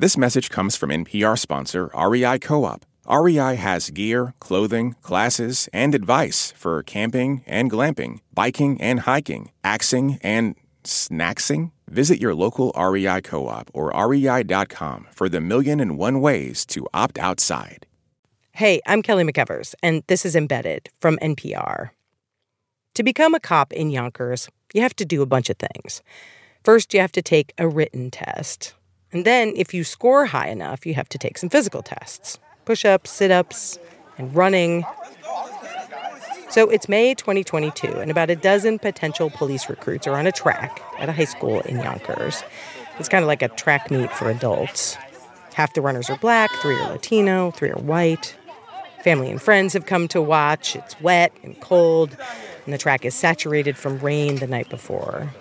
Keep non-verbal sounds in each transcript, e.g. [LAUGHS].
This message comes from NPR sponsor REI Co op. REI has gear, clothing, classes, and advice for camping and glamping, biking and hiking, axing and snacksing. Visit your local REI co op or rei.com for the million and one ways to opt outside. Hey, I'm Kelly McEvers, and this is Embedded from NPR. To become a cop in Yonkers, you have to do a bunch of things. First, you have to take a written test. And then, if you score high enough, you have to take some physical tests push ups, sit ups, and running. So it's May 2022, and about a dozen potential police recruits are on a track at a high school in Yonkers. It's kind of like a track meet for adults. Half the runners are black, three are Latino, three are white. Family and friends have come to watch. It's wet and cold, and the track is saturated from rain the night before.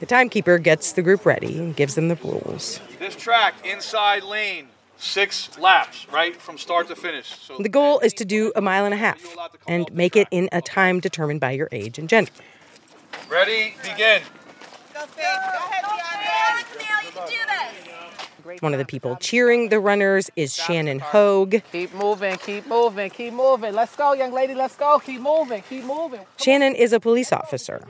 The timekeeper gets the group ready and gives them the rules. This track, inside lane, six laps, right from start to finish. So The goal is to do a mile and a half and make it in a time determined by your age and gender. ready, begin. One of the people cheering the runners is Shannon Hogue. Keep moving, keep moving, keep moving. Let's go, young lady, let's go. Keep moving, keep moving. Shannon is a police officer.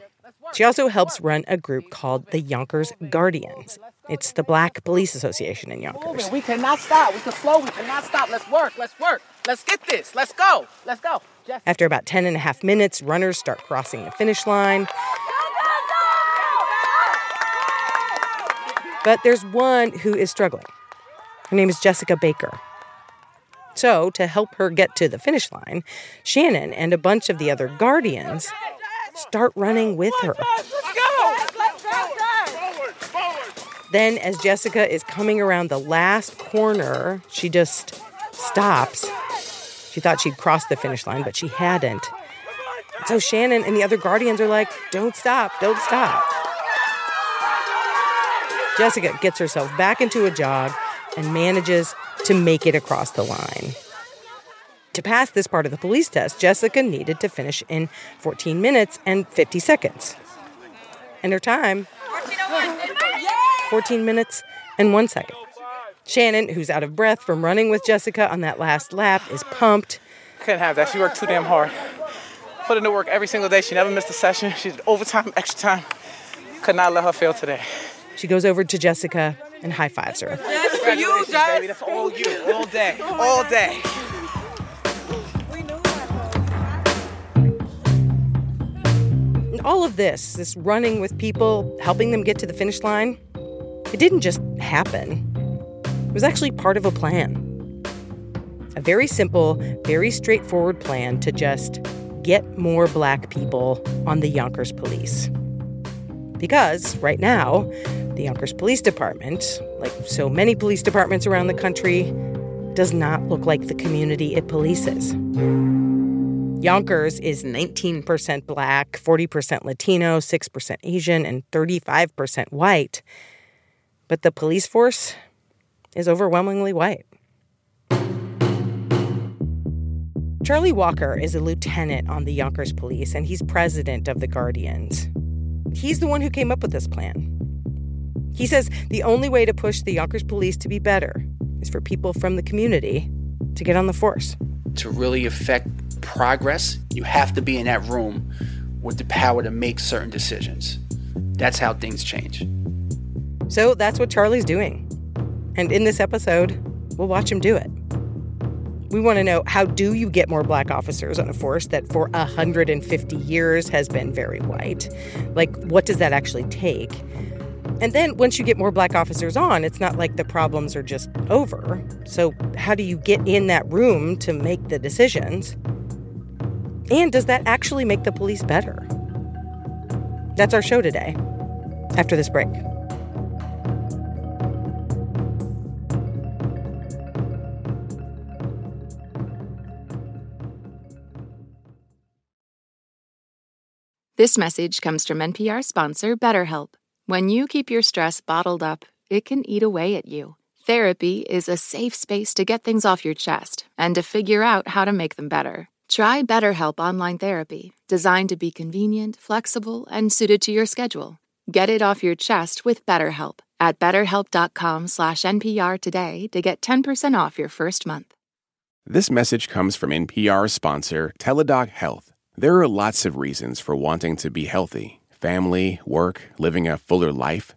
She also helps run a group called the Yonkers Guardians. It's the Black Police Association in Yonkers. We cannot stop. We can slow. We cannot stop. Let's work. Let's work. Let's get this. Let's go. Let's go. After about 10 and a half minutes, runners start crossing the finish line. But there's one who is struggling. Her name is Jessica Baker. So, to help her get to the finish line, Shannon and a bunch of the other guardians start running with her. Then, as Jessica is coming around the last corner, she just stops. She thought she'd crossed the finish line, but she hadn't. So Shannon and the other guardians are like, don't stop, don't stop. Jessica gets herself back into a jog and manages to make it across the line. To pass this part of the police test, Jessica needed to finish in 14 minutes and 50 seconds. And her time 14 minutes and one second. Shannon, who's out of breath from running with Jessica on that last lap, is pumped. Couldn't have that. She worked too damn hard. Put in the work every single day. She never missed a session. She did overtime, [LAUGHS] extra time. Could not let her fail today. She goes over to Jessica and high fives her. That's for you, baby. That's all you. All day. All day. All of this, this running with people, helping them get to the finish line, it didn't just happen. It was actually part of a plan. A very simple, very straightforward plan to just get more black people on the Yonkers police. Because right now, the Yonkers Police Department, like so many police departments around the country, does not look like the community it polices. Yonkers is 19% black, 40% Latino, 6% Asian, and 35% white. But the police force is overwhelmingly white. Charlie Walker is a lieutenant on the Yonkers police, and he's president of the Guardians. He's the one who came up with this plan. He says the only way to push the Yonkers police to be better is for people from the community to get on the force. to really affect progress, you have to be in that room with the power to make certain decisions. That's how things change. So that's what Charlie's doing. And in this episode, we'll watch him do it. We want to know how do you get more black officers on a force that for 150 years has been very white? Like what does that actually take? And then once you get more black officers on, it's not like the problems are just over. So how do you get in that room to make the decisions? And does that actually make the police better? That's our show today. After this break. This message comes from NPR sponsor BetterHelp. When you keep your stress bottled up, it can eat away at you. Therapy is a safe space to get things off your chest and to figure out how to make them better. Try BetterHelp Online Therapy, designed to be convenient, flexible, and suited to your schedule. Get it off your chest with BetterHelp. at betterhelp.com slash NPR today to get 10% off your first month. This message comes from NPR sponsor Teladoc Health. There are lots of reasons for wanting to be healthy family, work, living a fuller life.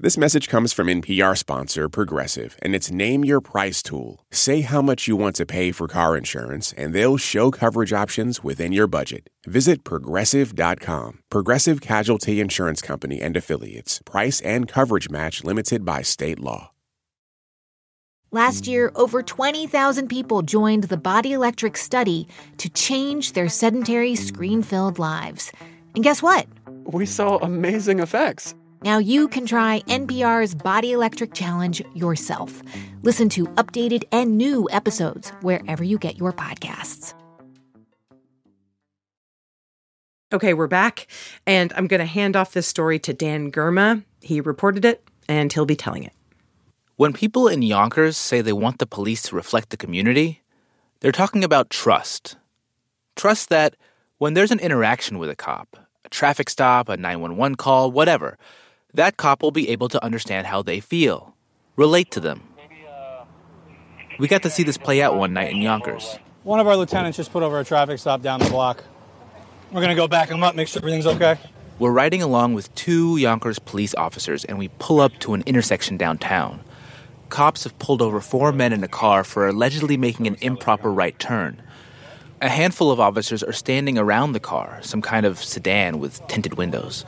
This message comes from NPR sponsor Progressive and its Name Your Price tool. Say how much you want to pay for car insurance, and they'll show coverage options within your budget. Visit progressive.com. Progressive Casualty Insurance Company and Affiliates. Price and coverage match limited by state law. Last year, over 20,000 people joined the Body Electric study to change their sedentary, screen filled lives. And guess what? We saw amazing effects. Now you can try NPR's Body Electric Challenge yourself. Listen to updated and new episodes wherever you get your podcasts. Okay, we're back, and I'm going to hand off this story to Dan Girma. He reported it, and he'll be telling it. When people in Yonkers say they want the police to reflect the community, they're talking about trust. Trust that when there's an interaction with a cop, a traffic stop, a 911 call, whatever, that cop will be able to understand how they feel, relate to them. We got to see this play out one night in Yonkers. One of our lieutenants just put over a traffic stop down the block. We're gonna go back him up, make sure everything's okay. We're riding along with two Yonkers police officers and we pull up to an intersection downtown. Cops have pulled over four men in a car for allegedly making an improper right turn. A handful of officers are standing around the car, some kind of sedan with tinted windows.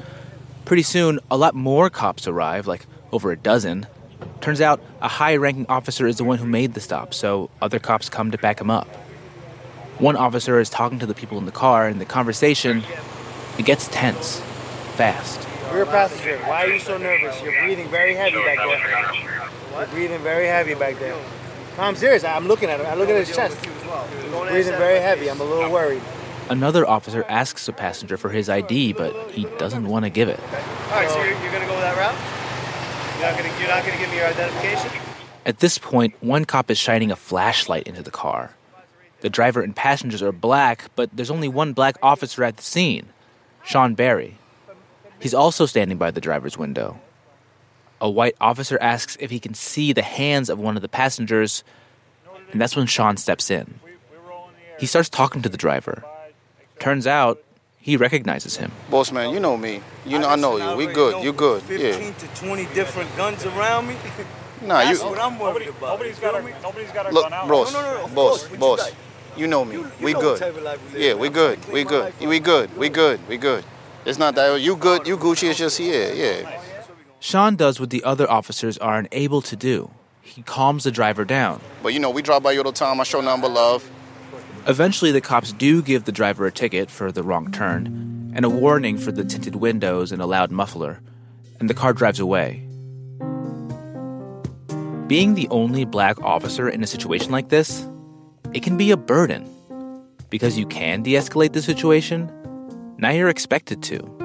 Pretty soon, a lot more cops arrive, like over a dozen. Turns out a high ranking officer is the one who made the stop, so other cops come to back him up. One officer is talking to the people in the car, and the conversation it gets tense, fast. Rear passenger, why are you so nervous? You're breathing very heavy back there. You're breathing very heavy back there. No, I'm serious. I'm looking at him. I look at his chest. He's breathing very heavy. I'm a little worried. Another officer asks the passenger for his ID, but he doesn't want to give it. All right, so you're, you're gonna go that route? You're not not gonna give me your identification? At this point, one cop is shining a flashlight into the car. The driver and passengers are black, but there's only one black officer at the scene Sean Barry. He's also standing by the driver's window. A white officer asks if he can see the hands of one of the passengers, and that's when Sean steps in. He starts talking to the driver. Turns out, he recognizes him. Boss man, you know me. You know I know you. We good. You good. 15 Yeah. to 20 different guns around me. Nah, That's you what I'm worried about. Nobody's got a, nobody's got a look, gun out. boss, No, no, no, of boss, course, but you boss. You know me. You- you we know good. what type of life we live. Yeah, we I'm good. We good. We good. We good. We good. It's not that you good. You Gucci. It's just yeah, yeah. Sean does what the other officers are unable to do. He calms the driver down. But you know, we drive by you all the time. I show nothing but love. Eventually, the cops do give the driver a ticket for the wrong turn and a warning for the tinted windows and a loud muffler, and the car drives away. Being the only black officer in a situation like this, it can be a burden. Because you can de escalate the situation, now you're expected to.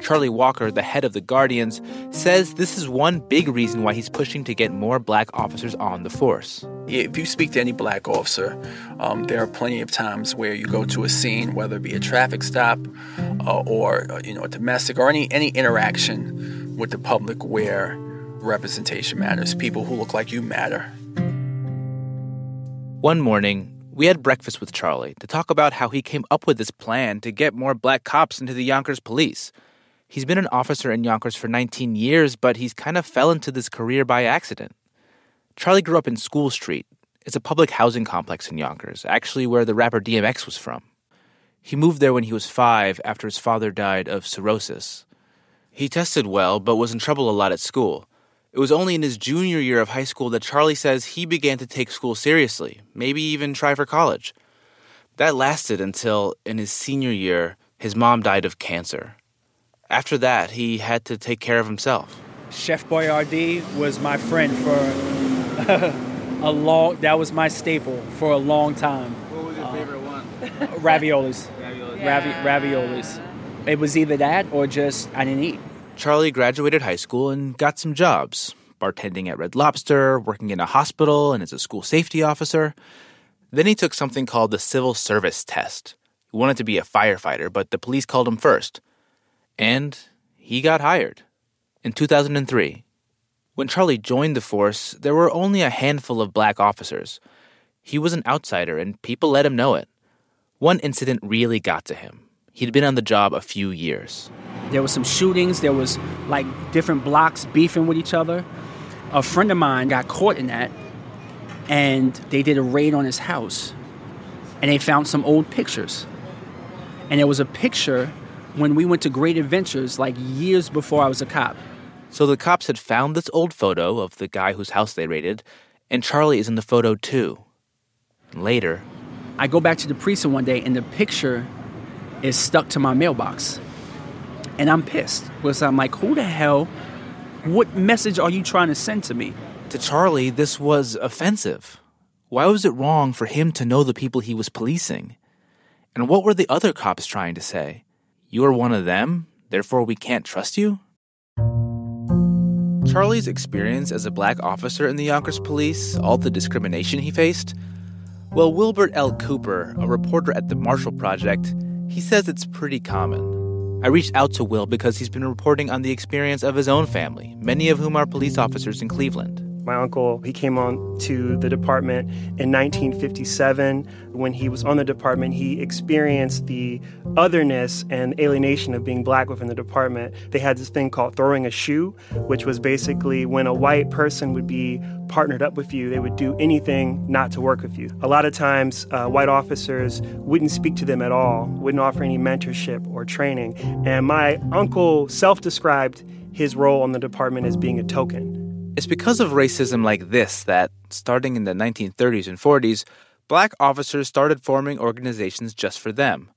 Charlie Walker, the head of the Guardians, says this is one big reason why he's pushing to get more black officers on the force. If you speak to any black officer, um, there are plenty of times where you go to a scene, whether it be a traffic stop uh, or uh, you know a domestic or any any interaction with the public where representation matters. People who look like you matter. One morning, we had breakfast with Charlie to talk about how he came up with this plan to get more black cops into the Yonkers police. He's been an officer in Yonkers for 19 years, but he's kind of fell into this career by accident. Charlie grew up in School Street. It's a public housing complex in Yonkers, actually where the rapper DMX was from. He moved there when he was five after his father died of cirrhosis. He tested well, but was in trouble a lot at school. It was only in his junior year of high school that Charlie says he began to take school seriously, maybe even try for college. That lasted until, in his senior year, his mom died of cancer. After that, he had to take care of himself. Chef Boyardee was my friend for [LAUGHS] a long. That was my staple for a long time. What was your uh, favorite one? [LAUGHS] Raviolis. Raviolis. Ravi, raviolis. it was either that or just I didn't eat. Charlie graduated high school and got some jobs bartending at Red Lobster, working in a hospital, and as a school safety officer. Then he took something called the civil service test. He wanted to be a firefighter, but the police called him first. And he got hired in 2003. When Charlie joined the force, there were only a handful of black officers. He was an outsider, and people let him know it. One incident really got to him. He'd been on the job a few years. There was some shootings. There was like different blocks beefing with each other. A friend of mine got caught in that, and they did a raid on his house, and they found some old pictures. And there was a picture when we went to Great Adventures, like years before I was a cop. So the cops had found this old photo of the guy whose house they raided, and Charlie is in the photo too. Later, I go back to the precinct one day, and the picture is stuck to my mailbox. And I'm pissed because I'm like, who the hell? What message are you trying to send to me? To Charlie, this was offensive. Why was it wrong for him to know the people he was policing? And what were the other cops trying to say? You are one of them, therefore we can't trust you? Charlie's experience as a black officer in the Yonkers police, all the discrimination he faced, well, Wilbert L. Cooper, a reporter at the Marshall Project, he says it's pretty common. I reached out to Will because he's been reporting on the experience of his own family, many of whom are police officers in Cleveland. My uncle, he came on to the department in 1957. When he was on the department, he experienced the otherness and alienation of being black within the department. They had this thing called throwing a shoe, which was basically when a white person would be partnered up with you, they would do anything not to work with you. A lot of times, uh, white officers wouldn't speak to them at all, wouldn't offer any mentorship or training. And my uncle self described his role on the department as being a token. It's because of racism like this that, starting in the 1930s and 40s, black officers started forming organizations just for them.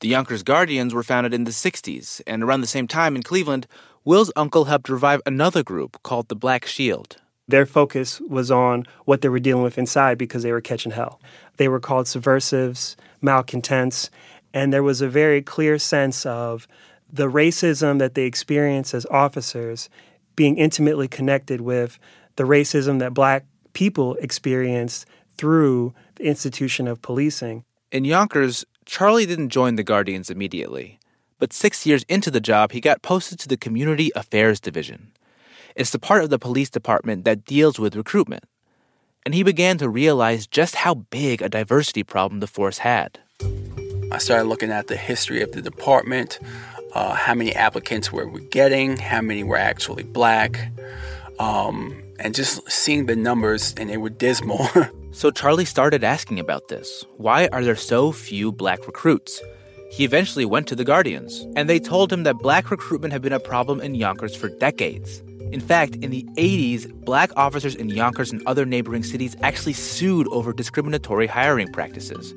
The Yonkers Guardians were founded in the 60s, and around the same time in Cleveland, Will's uncle helped revive another group called the Black Shield. Their focus was on what they were dealing with inside because they were catching hell. They were called subversives, malcontents, and there was a very clear sense of the racism that they experienced as officers being intimately connected with the racism that black people experienced through the institution of policing. In Yonkers, Charlie didn't join the Guardians immediately, but six years into the job, he got posted to the Community Affairs Division. It's the part of the police department that deals with recruitment. And he began to realize just how big a diversity problem the force had. I started looking at the history of the department, uh, how many applicants were we getting, how many were actually black, um, and just seeing the numbers, and they were dismal. [LAUGHS] so Charlie started asking about this. Why are there so few black recruits? He eventually went to the Guardians, and they told him that black recruitment had been a problem in Yonkers for decades. In fact, in the 80s, black officers in Yonkers and other neighboring cities actually sued over discriminatory hiring practices.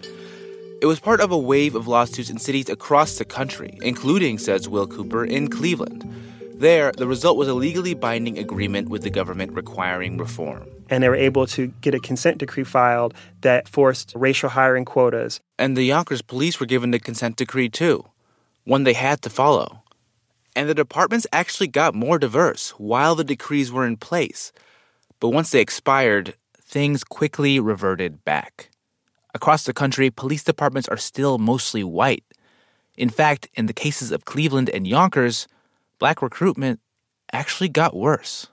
It was part of a wave of lawsuits in cities across the country, including, says Will Cooper, in Cleveland. There, the result was a legally binding agreement with the government requiring reform. And they were able to get a consent decree filed that forced racial hiring quotas. And the Yonkers police were given the consent decree too, one they had to follow. And the departments actually got more diverse while the decrees were in place. But once they expired, things quickly reverted back. Across the country, police departments are still mostly white. In fact, in the cases of Cleveland and Yonkers, black recruitment actually got worse.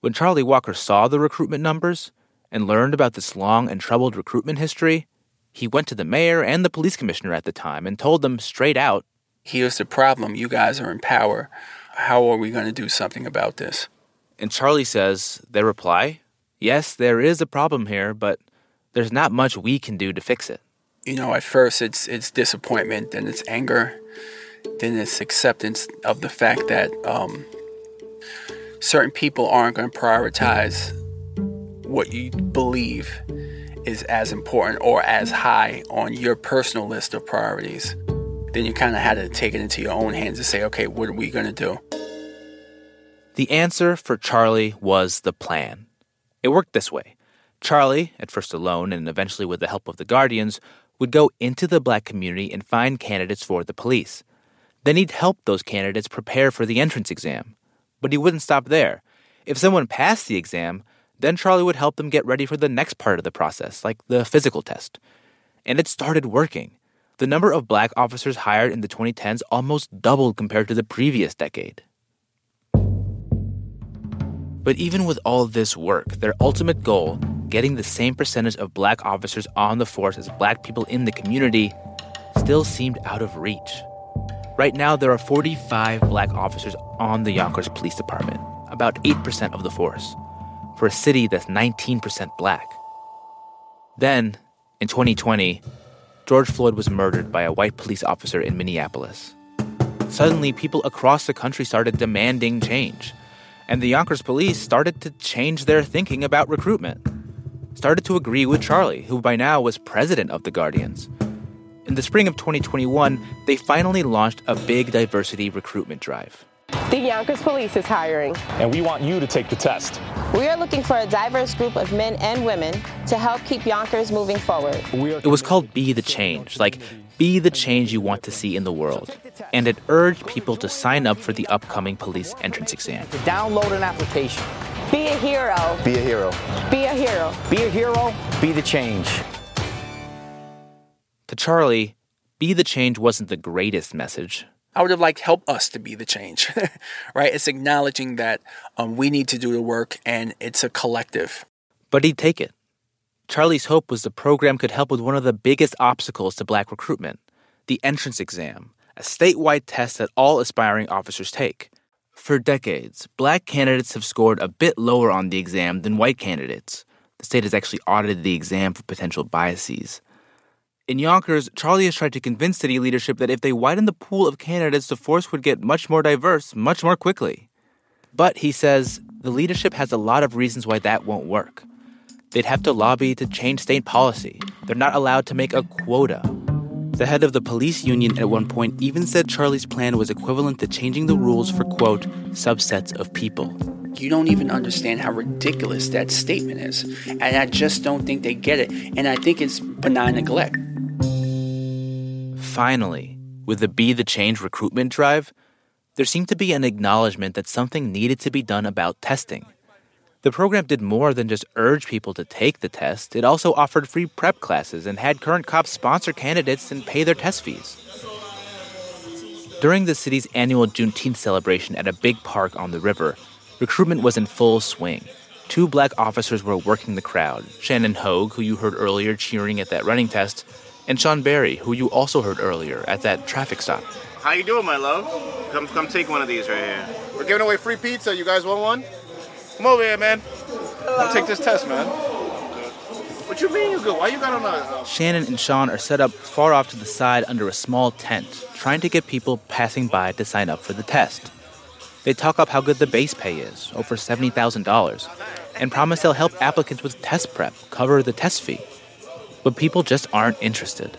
When Charlie Walker saw the recruitment numbers and learned about this long and troubled recruitment history, he went to the mayor and the police commissioner at the time and told them straight out Here's the problem. You guys are in power. How are we going to do something about this? And Charlie says, their reply, Yes, there is a problem here, but there's not much we can do to fix it. You know, at first it's it's disappointment, then it's anger, then it's acceptance of the fact that um, certain people aren't going to prioritize what you believe is as important or as high on your personal list of priorities. Then you kind of had to take it into your own hands and say, okay, what are we going to do? The answer for Charlie was the plan. It worked this way Charlie, at first alone and eventually with the help of the Guardians, would go into the black community and find candidates for the police. Then he'd help those candidates prepare for the entrance exam. But he wouldn't stop there. If someone passed the exam, then Charlie would help them get ready for the next part of the process, like the physical test. And it started working. The number of black officers hired in the 2010s almost doubled compared to the previous decade. But even with all this work, their ultimate goal, getting the same percentage of black officers on the force as black people in the community, still seemed out of reach. Right now, there are 45 black officers on the Yonkers Police Department, about 8% of the force, for a city that's 19% black. Then, in 2020, George Floyd was murdered by a white police officer in Minneapolis. Suddenly, people across the country started demanding change, and the Yonkers police started to change their thinking about recruitment. Started to agree with Charlie, who by now was president of the Guardians. In the spring of 2021, they finally launched a big diversity recruitment drive. The Yonkers Police is hiring. And we want you to take the test. We are looking for a diverse group of men and women to help keep Yonkers moving forward. It was called Be the Change, like be the change you want to see in the world. And it urged people to sign up for the upcoming police entrance exam. To download an application. Be a hero. Be a hero. Be a hero. Be a hero. Be the change. To Charlie, Be the Change wasn't the greatest message. I would have liked help us to be the change, [LAUGHS] right? It's acknowledging that um, we need to do the work and it's a collective. But he'd take it. Charlie's hope was the program could help with one of the biggest obstacles to black recruitment the entrance exam, a statewide test that all aspiring officers take. For decades, black candidates have scored a bit lower on the exam than white candidates. The state has actually audited the exam for potential biases. In Yonkers, Charlie has tried to convince city leadership that if they widen the pool of candidates, the force would get much more diverse much more quickly. But he says the leadership has a lot of reasons why that won't work. They'd have to lobby to change state policy. They're not allowed to make a quota. The head of the police union at one point even said Charlie's plan was equivalent to changing the rules for, quote, subsets of people. You don't even understand how ridiculous that statement is. And I just don't think they get it. And I think it's benign neglect. Finally, with the Be the Change recruitment drive, there seemed to be an acknowledgement that something needed to be done about testing. The program did more than just urge people to take the test, it also offered free prep classes and had current cops sponsor candidates and pay their test fees. During the city's annual Juneteenth celebration at a big park on the river, recruitment was in full swing. Two black officers were working the crowd Shannon Hogue, who you heard earlier cheering at that running test, and Sean Barry, who you also heard earlier at that traffic stop. How you doing, my love? Come, come take one of these right here. We're giving away free pizza. You guys want one? Come over here, man. I'll take this test, man. What you mean you good? Why you got on a... Shannon and Sean are set up far off to the side under a small tent, trying to get people passing by to sign up for the test. They talk up how good the base pay is, over $70,000, and promise they'll help applicants with test prep, cover the test fee. But people just aren't interested.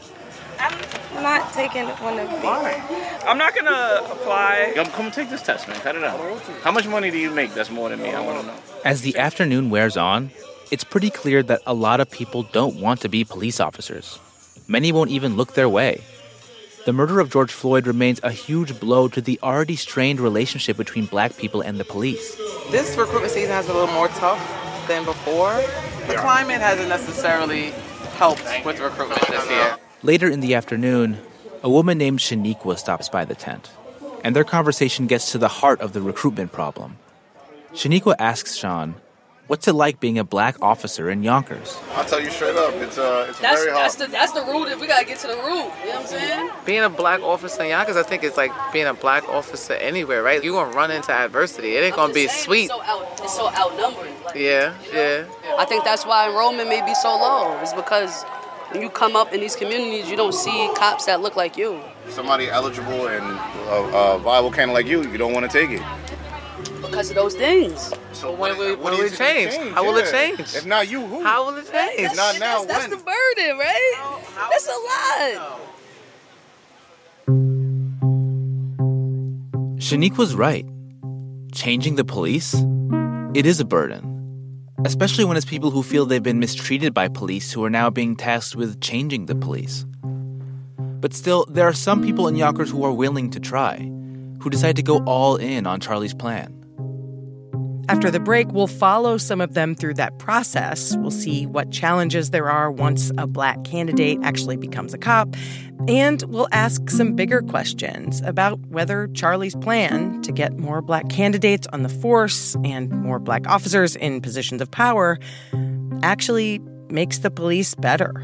I'm not taking one of these. Why? I'm not gonna apply. Come, come take this test, man. Cut it out. How much money do you make that's more than me? I want to know. As the afternoon wears on, it's pretty clear that a lot of people don't want to be police officers. Many won't even look their way. The murder of George Floyd remains a huge blow to the already strained relationship between black people and the police. This recruitment season has been a little more tough than before. The climate hasn't necessarily helped with recruitment this year. Later in the afternoon, a woman named Shaniqua stops by the tent, and their conversation gets to the heart of the recruitment problem. Shaniqua asks Sean, What's it like being a black officer in Yonkers? I'll tell you straight up, it's uh, it's That's very hard. that's the that's the root. We gotta get to the root. You know what I'm saying? Being a black officer in Yonkers, I think it's like being a black officer anywhere, right? You're gonna run into adversity. It ain't gonna be sweet. It's so out. It's so outnumbered. Like, Yeah, yeah. I think that's why enrollment may be so low. Is because when you come up in these communities, you don't see cops that look like you. Somebody eligible and a, a viable candidate like you, you don't want to take it. Because of those things. So when will, when will it it change? change? How will it change? If not you, who? How will it change? If not now, That's when? the burden, right? That's a lot. was right. Changing the police? It is a burden. Especially when it's people who feel they've been mistreated by police who are now being tasked with changing the police. But still, there are some people in Yonkers who are willing to try, who decide to go all in on Charlie's plan. After the break, we'll follow some of them through that process. We'll see what challenges there are once a black candidate actually becomes a cop. And we'll ask some bigger questions about whether Charlie's plan to get more black candidates on the force and more black officers in positions of power actually makes the police better.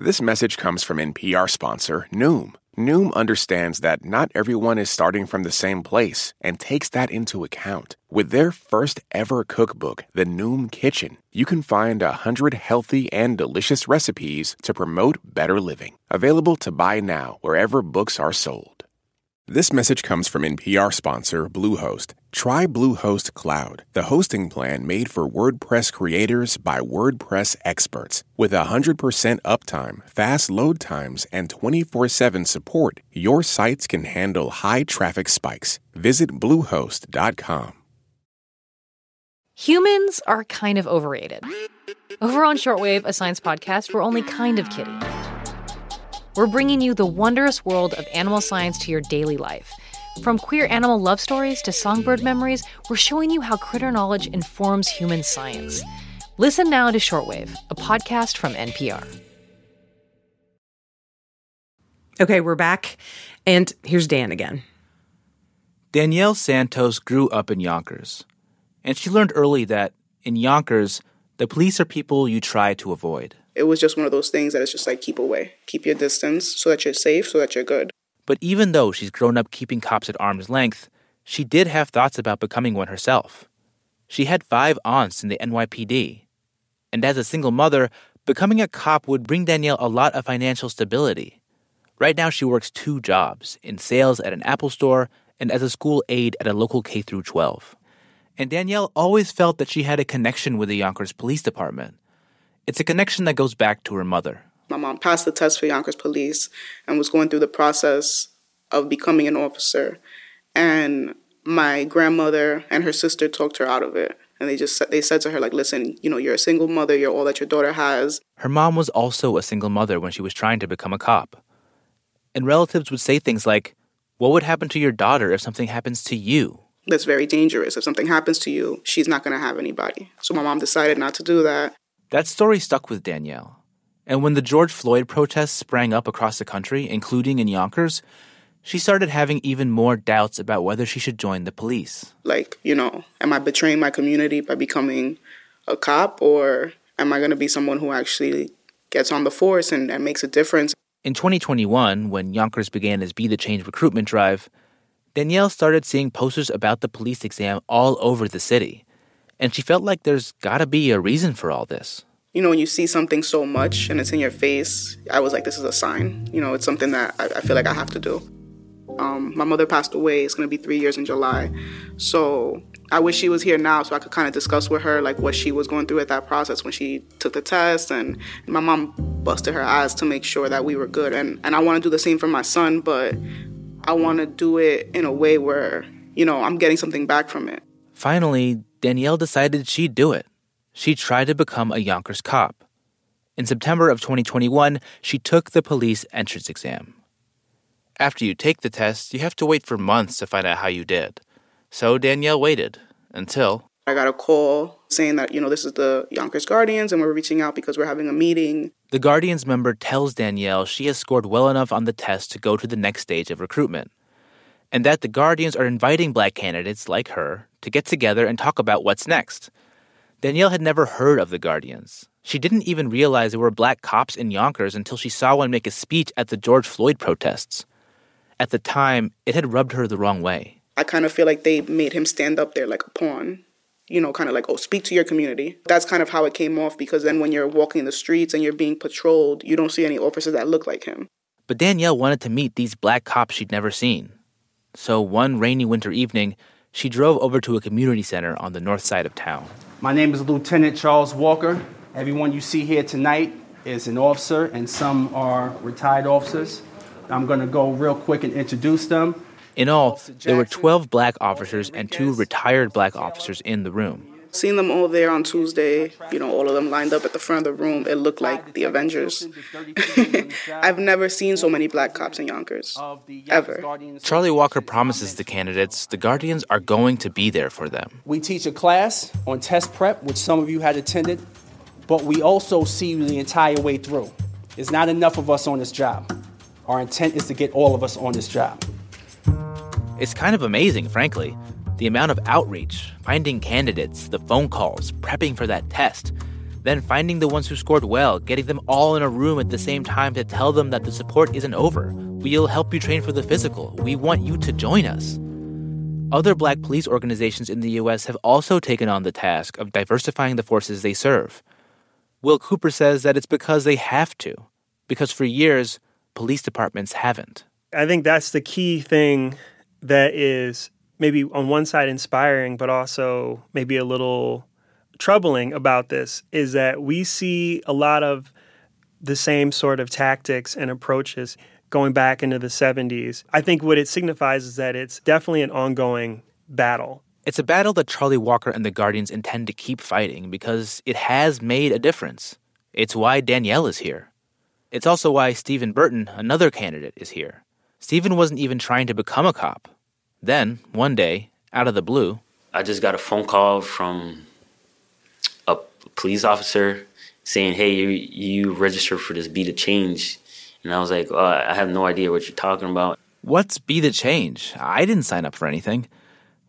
This message comes from NPR sponsor Noom. Noom understands that not everyone is starting from the same place and takes that into account. With their first ever cookbook, The Noom Kitchen, you can find a hundred healthy and delicious recipes to promote better living. Available to buy now wherever books are sold. This message comes from NPR sponsor Bluehost. Try Bluehost Cloud, the hosting plan made for WordPress creators by WordPress experts. With 100% uptime, fast load times, and 24 7 support, your sites can handle high traffic spikes. Visit Bluehost.com. Humans are kind of overrated. Over on Shortwave, a science podcast, we're only kind of kidding. We're bringing you the wondrous world of animal science to your daily life. From queer animal love stories to songbird memories, we're showing you how critter knowledge informs human science. Listen now to Shortwave, a podcast from NPR. Okay, we're back. And here's Dan again. Danielle Santos grew up in Yonkers, and she learned early that in Yonkers, the police are people you try to avoid. It was just one of those things that it's just like keep away, keep your distance so that you're safe, so that you're good. But even though she's grown up keeping cops at arm's length, she did have thoughts about becoming one herself. She had five aunts in the NYPD. And as a single mother, becoming a cop would bring Danielle a lot of financial stability. Right now, she works two jobs in sales at an Apple store and as a school aide at a local K 12. And Danielle always felt that she had a connection with the Yonkers Police Department. It's a connection that goes back to her mother. My mom passed the test for Yonkers Police and was going through the process of becoming an officer. And my grandmother and her sister talked her out of it. And they just they said to her like, "Listen, you know, you're a single mother. You're all that your daughter has." Her mom was also a single mother when she was trying to become a cop. And relatives would say things like, "What would happen to your daughter if something happens to you?" That's very dangerous. If something happens to you, she's not going to have anybody. So my mom decided not to do that. That story stuck with Danielle. And when the George Floyd protests sprang up across the country, including in Yonkers, she started having even more doubts about whether she should join the police. Like, you know, am I betraying my community by becoming a cop, or am I going to be someone who actually gets on the force and, and makes a difference? In 2021, when Yonkers began his Be the Change recruitment drive, Danielle started seeing posters about the police exam all over the city. And she felt like there's gotta be a reason for all this. You know, when you see something so much and it's in your face, I was like, this is a sign. You know, it's something that I, I feel like I have to do. Um, my mother passed away. It's gonna be three years in July. So I wish she was here now so I could kind of discuss with her like what she was going through at that process when she took the test and my mom busted her ass to make sure that we were good and, and I want to do the same for my son but I want to do it in a way where you know I'm getting something back from it. Finally, Danielle decided she'd do it. She'd try to become a Yonkers cop. In September of 2021, she took the police entrance exam. After you take the test, you have to wait for months to find out how you did. So Danielle waited until I got a call saying that, you know, this is the Yonkers Guardians and we're reaching out because we're having a meeting. the Guardians member tells Danielle she has scored well enough on the test to go to the next stage of recruitment, and that the Guardians are inviting black candidates like her to get together and talk about what's next. Danielle had never heard of the Guardians. She didn't even realize there were black cops in Yonkers until she saw one make a speech at the George Floyd protests. At the time, it had rubbed her the wrong way. I kind of feel like they made him stand up there like a pawn you know, kind of like, oh, speak to your community. That's kind of how it came off because then when you're walking the streets and you're being patrolled, you don't see any officers that look like him. But Danielle wanted to meet these black cops she'd never seen. So one rainy winter evening, she drove over to a community center on the north side of town. My name is Lieutenant Charles Walker. Everyone you see here tonight is an officer, and some are retired officers. I'm going to go real quick and introduce them. In all, there were 12 black officers and two retired black officers in the room. Seeing them all there on Tuesday, you know, all of them lined up at the front of the room, it looked like the Avengers. [LAUGHS] I've never seen so many black cops in Yonkers, ever. Charlie Walker promises the candidates the Guardians are going to be there for them. We teach a class on test prep, which some of you had attended, but we also see you the entire way through. It's not enough of us on this job. Our intent is to get all of us on this job. It's kind of amazing, frankly. The amount of outreach, finding candidates, the phone calls, prepping for that test, then finding the ones who scored well, getting them all in a room at the same time to tell them that the support isn't over. We'll help you train for the physical. We want you to join us. Other black police organizations in the U.S. have also taken on the task of diversifying the forces they serve. Will Cooper says that it's because they have to, because for years, police departments haven't. I think that's the key thing that is maybe on one side inspiring, but also maybe a little troubling about this is that we see a lot of the same sort of tactics and approaches going back into the 70s. I think what it signifies is that it's definitely an ongoing battle. It's a battle that Charlie Walker and the Guardians intend to keep fighting because it has made a difference. It's why Danielle is here. It's also why Stephen Burton, another candidate, is here. Stephen wasn't even trying to become a cop. Then, one day, out of the blue, I just got a phone call from a police officer saying, "Hey, you you registered for this Be the Change," and I was like, oh, "I have no idea what you're talking about." What's Be the Change? I didn't sign up for anything.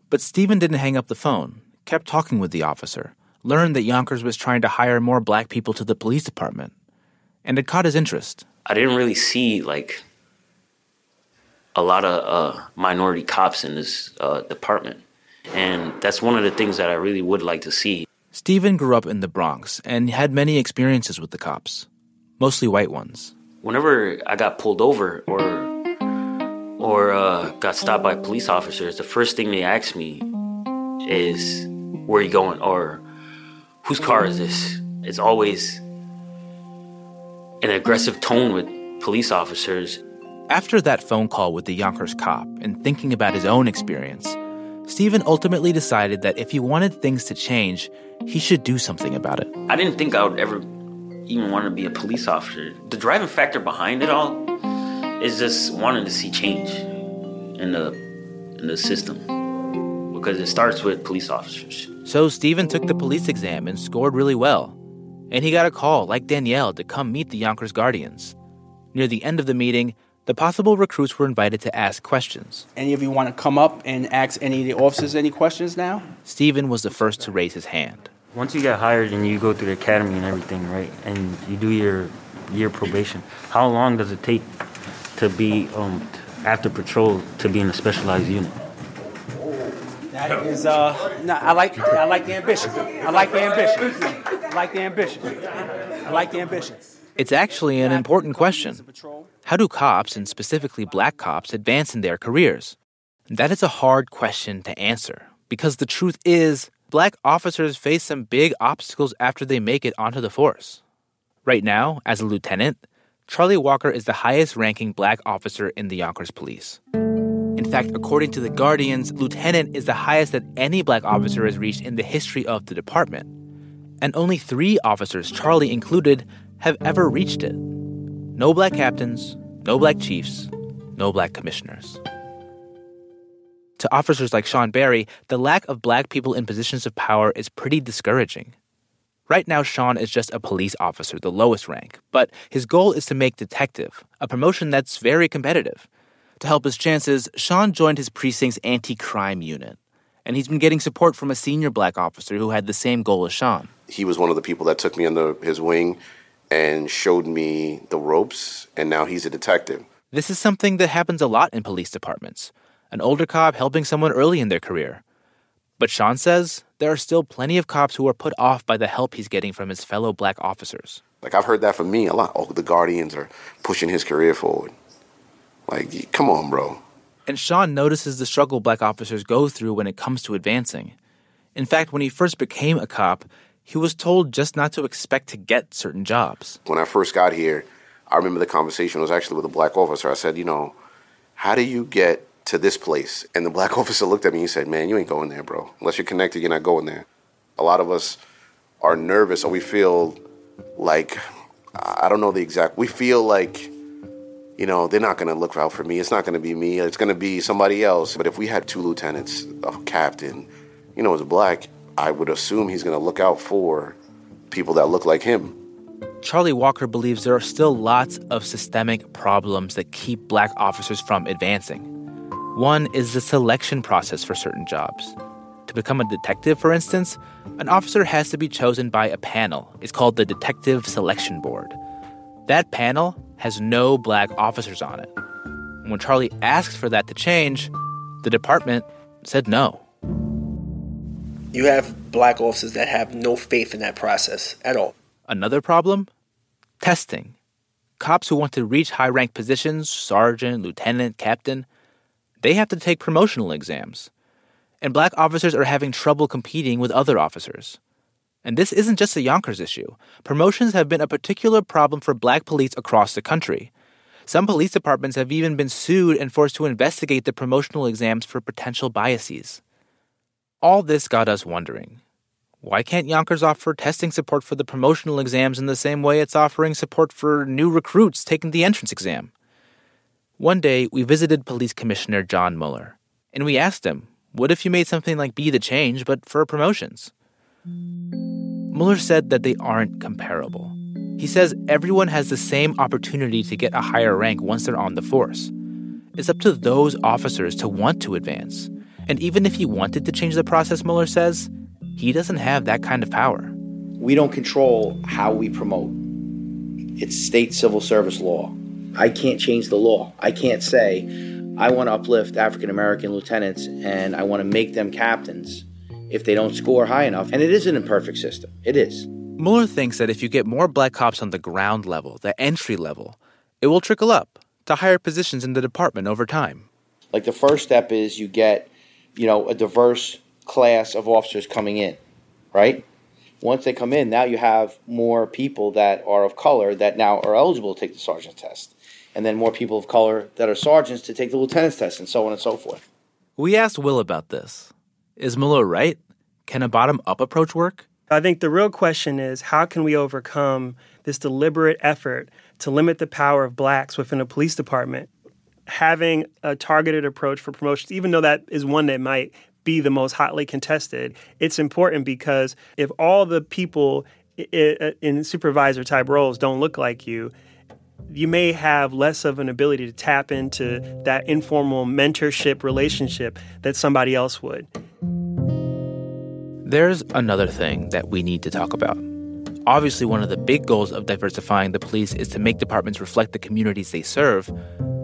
But Stephen didn't hang up the phone, kept talking with the officer, learned that Yonkers was trying to hire more black people to the police department, and it caught his interest. I didn't really see like a lot of uh, minority cops in this uh, department. And that's one of the things that I really would like to see. Stephen grew up in the Bronx and had many experiences with the cops, mostly white ones. Whenever I got pulled over or or uh, got stopped by police officers, the first thing they ask me is, "Where are you going?" or "Whose car is this?" It's always an aggressive tone with police officers after that phone call with the Yonkers cop and thinking about his own experience, Stephen ultimately decided that if he wanted things to change, he should do something about it. I didn't think I would ever even want to be a police officer. The driving factor behind it all is just wanting to see change in the in the system because it starts with police officers. So Stephen took the police exam and scored really well. And he got a call, like Danielle, to come meet the Yonkers Guardians. Near the end of the meeting, the possible recruits were invited to ask questions. Any of you want to come up and ask any of the officers any questions now? Stephen was the first to raise his hand. Once you get hired and you go through the academy and everything, right, and you do your year probation, how long does it take to be um, after patrol to be in a specialized unit? That is, uh, nah, I like, I like the ambition. I like the ambition. I like the ambition. I like the ambition. It's actually an important question. How do cops, and specifically black cops, advance in their careers? That is a hard question to answer because the truth is, black officers face some big obstacles after they make it onto the force. Right now, as a lieutenant, Charlie Walker is the highest ranking black officer in the Yonkers Police. In fact, according to the Guardians, lieutenant is the highest that any black officer has reached in the history of the department. And only three officers, Charlie included, have ever reached it. No black captains, no black chiefs, no black commissioners. To officers like Sean Barry, the lack of black people in positions of power is pretty discouraging. Right now, Sean is just a police officer, the lowest rank, but his goal is to make detective, a promotion that's very competitive. To help his chances, Sean joined his precinct's anti crime unit, and he's been getting support from a senior black officer who had the same goal as Sean. He was one of the people that took me under his wing and showed me the ropes, and now he's a detective. This is something that happens a lot in police departments an older cop helping someone early in their career. But Sean says there are still plenty of cops who are put off by the help he's getting from his fellow black officers. Like I've heard that from me a lot. Oh, the Guardians are pushing his career forward. Like, come on, bro. And Sean notices the struggle black officers go through when it comes to advancing. In fact, when he first became a cop, he was told just not to expect to get certain jobs. When I first got here, I remember the conversation was actually with a black officer. I said, you know, how do you get to this place? And the black [LAUGHS] officer looked at me and said, man, you ain't going there, bro. Unless you're connected, you're not going there. A lot of us are nervous or we feel like, I don't know the exact, we feel like, you know, they're not going to look out for me. It's not going to be me. It's going to be somebody else. But if we had two lieutenants, a captain, you know, as a black, I would assume he's going to look out for people that look like him. Charlie Walker believes there are still lots of systemic problems that keep black officers from advancing. One is the selection process for certain jobs. To become a detective, for instance, an officer has to be chosen by a panel. It's called the Detective Selection Board. That panel has no black officers on it. When Charlie asked for that to change, the department said no. You have black officers that have no faith in that process at all. Another problem? Testing. Cops who want to reach high rank positions, sergeant, lieutenant, captain, they have to take promotional exams. And black officers are having trouble competing with other officers. And this isn't just a Yonkers issue. Promotions have been a particular problem for black police across the country. Some police departments have even been sued and forced to investigate the promotional exams for potential biases. All this got us wondering why can't Yonkers offer testing support for the promotional exams in the same way it's offering support for new recruits taking the entrance exam? One day, we visited Police Commissioner John Mueller, and we asked him, what if you made something like Be the Change, but for promotions? Mueller said that they aren't comparable. He says everyone has the same opportunity to get a higher rank once they're on the force. It's up to those officers to want to advance. And even if he wanted to change the process, Mueller says, he doesn't have that kind of power. We don't control how we promote. It's state civil service law. I can't change the law. I can't say, I want to uplift African American lieutenants and I want to make them captains if they don't score high enough. And it is an imperfect system. It is. Mueller thinks that if you get more black cops on the ground level, the entry level, it will trickle up to higher positions in the department over time. Like the first step is you get, you know, a diverse class of officers coming in, right? Once they come in, now you have more people that are of color that now are eligible to take the sergeant test. And then more people of color that are sergeants to take the lieutenant's test, and so on and so forth. We asked Will about this. Is Mueller right? Can a bottom up approach work? I think the real question is how can we overcome this deliberate effort to limit the power of blacks within a police department? Having a targeted approach for promotions, even though that is one that might be the most hotly contested. It's important because if all the people in supervisor type roles don't look like you, you may have less of an ability to tap into that informal mentorship relationship that somebody else would. There's another thing that we need to talk about. Obviously, one of the big goals of diversifying the police is to make departments reflect the communities they serve.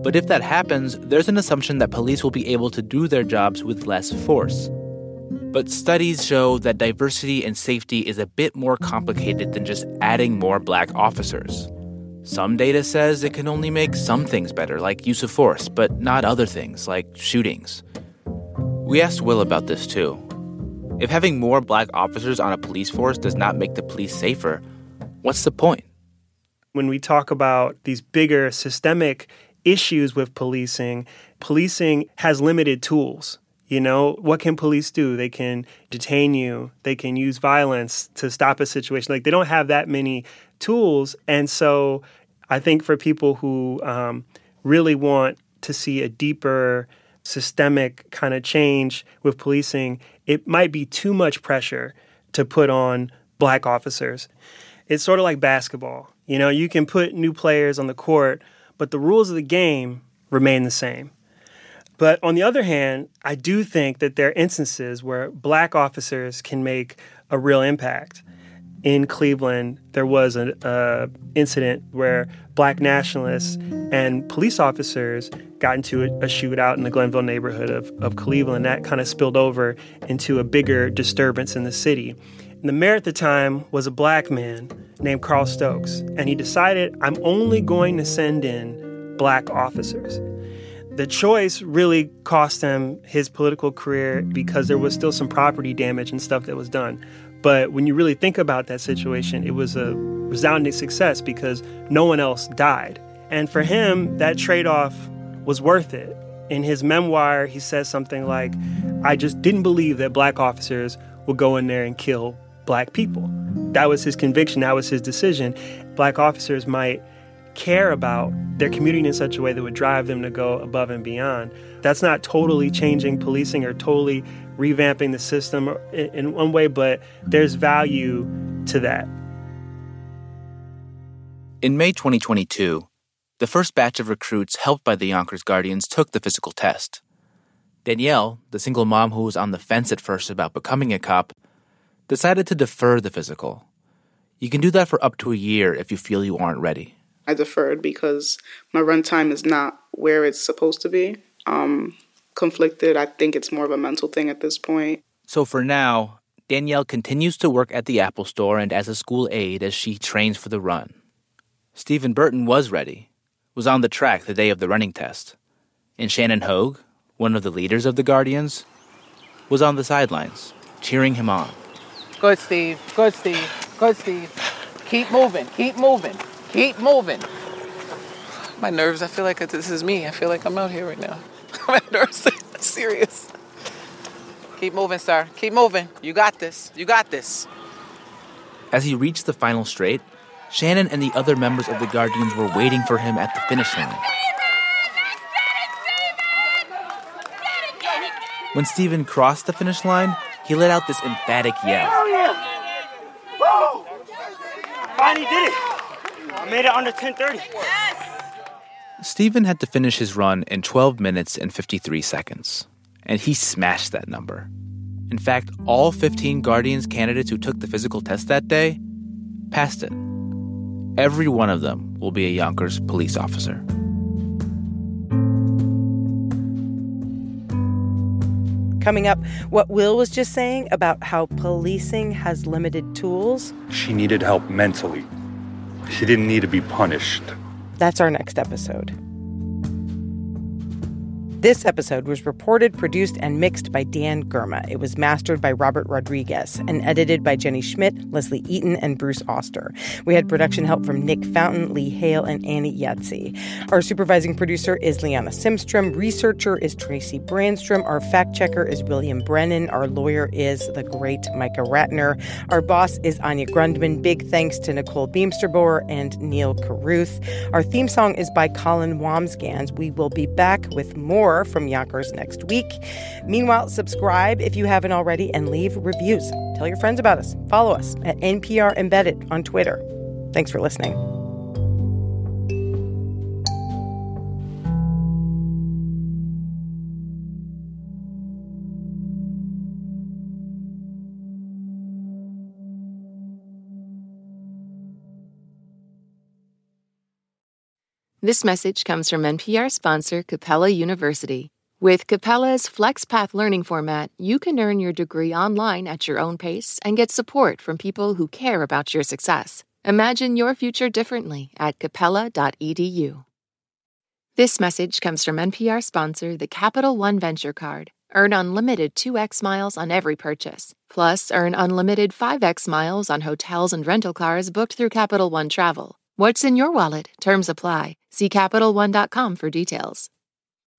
But if that happens, there's an assumption that police will be able to do their jobs with less force. But studies show that diversity and safety is a bit more complicated than just adding more black officers. Some data says it can only make some things better, like use of force, but not other things, like shootings. We asked Will about this too. If having more black officers on a police force does not make the police safer, what's the point? When we talk about these bigger systemic issues with policing, policing has limited tools. You know, what can police do? They can detain you, they can use violence to stop a situation. Like, they don't have that many tools. And so, I think for people who um, really want to see a deeper, systemic kind of change with policing, it might be too much pressure to put on black officers. It's sort of like basketball. You know, you can put new players on the court, but the rules of the game remain the same. But on the other hand, I do think that there are instances where black officers can make a real impact. In Cleveland, there was an incident where black nationalists and police officers got into a, a shootout in the Glenville neighborhood of, of Cleveland. That kind of spilled over into a bigger disturbance in the city. And the mayor at the time was a black man named Carl Stokes, and he decided, I'm only going to send in black officers. The choice really cost him his political career because there was still some property damage and stuff that was done. But when you really think about that situation, it was a resounding success because no one else died. And for him, that trade off was worth it. In his memoir, he says something like, I just didn't believe that black officers would go in there and kill black people. That was his conviction, that was his decision. Black officers might care about their community in such a way that would drive them to go above and beyond. That's not totally changing policing or totally revamping the system in one way, but there's value to that. In May 2022, the first batch of recruits helped by the Yonkers Guardians took the physical test. Danielle, the single mom who was on the fence at first about becoming a cop, decided to defer the physical. You can do that for up to a year if you feel you aren't ready. I deferred because my run time is not where it's supposed to be. Um, conflicted. I think it's more of a mental thing at this point. So for now, Danielle continues to work at the Apple store and as a school aide as she trains for the run. Stephen Burton was ready, was on the track the day of the running test. And Shannon Hogue, one of the leaders of the Guardians, was on the sidelines, cheering him on. Good, Steve. Good, Steve. Good, Steve. Keep moving. Keep moving. Keep moving. My nerves, I feel like this is me. I feel like I'm out here right now. [LAUGHS] My nerves are serious. Keep moving, sir. Keep moving. You got this. You got this. As he reached the final straight, Shannon and the other members of the Guardians were waiting for him at the finish line. When Stephen crossed the finish line, he let out this emphatic yell. Hell yeah! Woo! Finally did it! I made it under 1030. Stephen had to finish his run in 12 minutes and 53 seconds, and he smashed that number. In fact, all 15 Guardians candidates who took the physical test that day passed it. Every one of them will be a Yonkers police officer. Coming up, what Will was just saying about how policing has limited tools. She needed help mentally. She didn't need to be punished. That's our next episode. This episode was reported, produced, and mixed by Dan Girma. It was mastered by Robert Rodriguez and edited by Jenny Schmidt, Leslie Eaton, and Bruce Auster. We had production help from Nick Fountain, Lee Hale, and Annie Yatzy. Our supervising producer is Liana Simstrom. Researcher is Tracy Brandstrom. Our fact checker is William Brennan. Our lawyer is the great Micah Ratner. Our boss is Anya Grundmann. Big thanks to Nicole Beemsterboer and Neal Carruth. Our theme song is by Colin Wambsgans. We will be back with more from Yonkers next week. Meanwhile, subscribe if you haven't already and leave reviews. Tell your friends about us. Follow us at NPR Embedded on Twitter. Thanks for listening. This message comes from NPR sponsor Capella University. With Capella's FlexPath learning format, you can earn your degree online at your own pace and get support from people who care about your success. Imagine your future differently at capella.edu. This message comes from NPR sponsor the Capital One Venture Card. Earn unlimited 2x miles on every purchase. Plus, earn unlimited 5x miles on hotels and rental cars booked through Capital One Travel. What's in your wallet? Terms apply. See CapitalOne.com for details.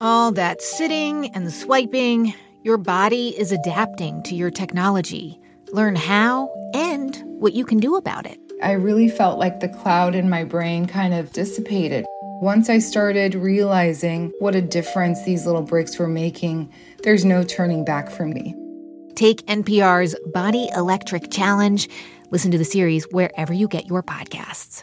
All that sitting and swiping, your body is adapting to your technology. Learn how and what you can do about it. I really felt like the cloud in my brain kind of dissipated. Once I started realizing what a difference these little bricks were making, there's no turning back for me. Take NPR's Body Electric Challenge. Listen to the series wherever you get your podcasts.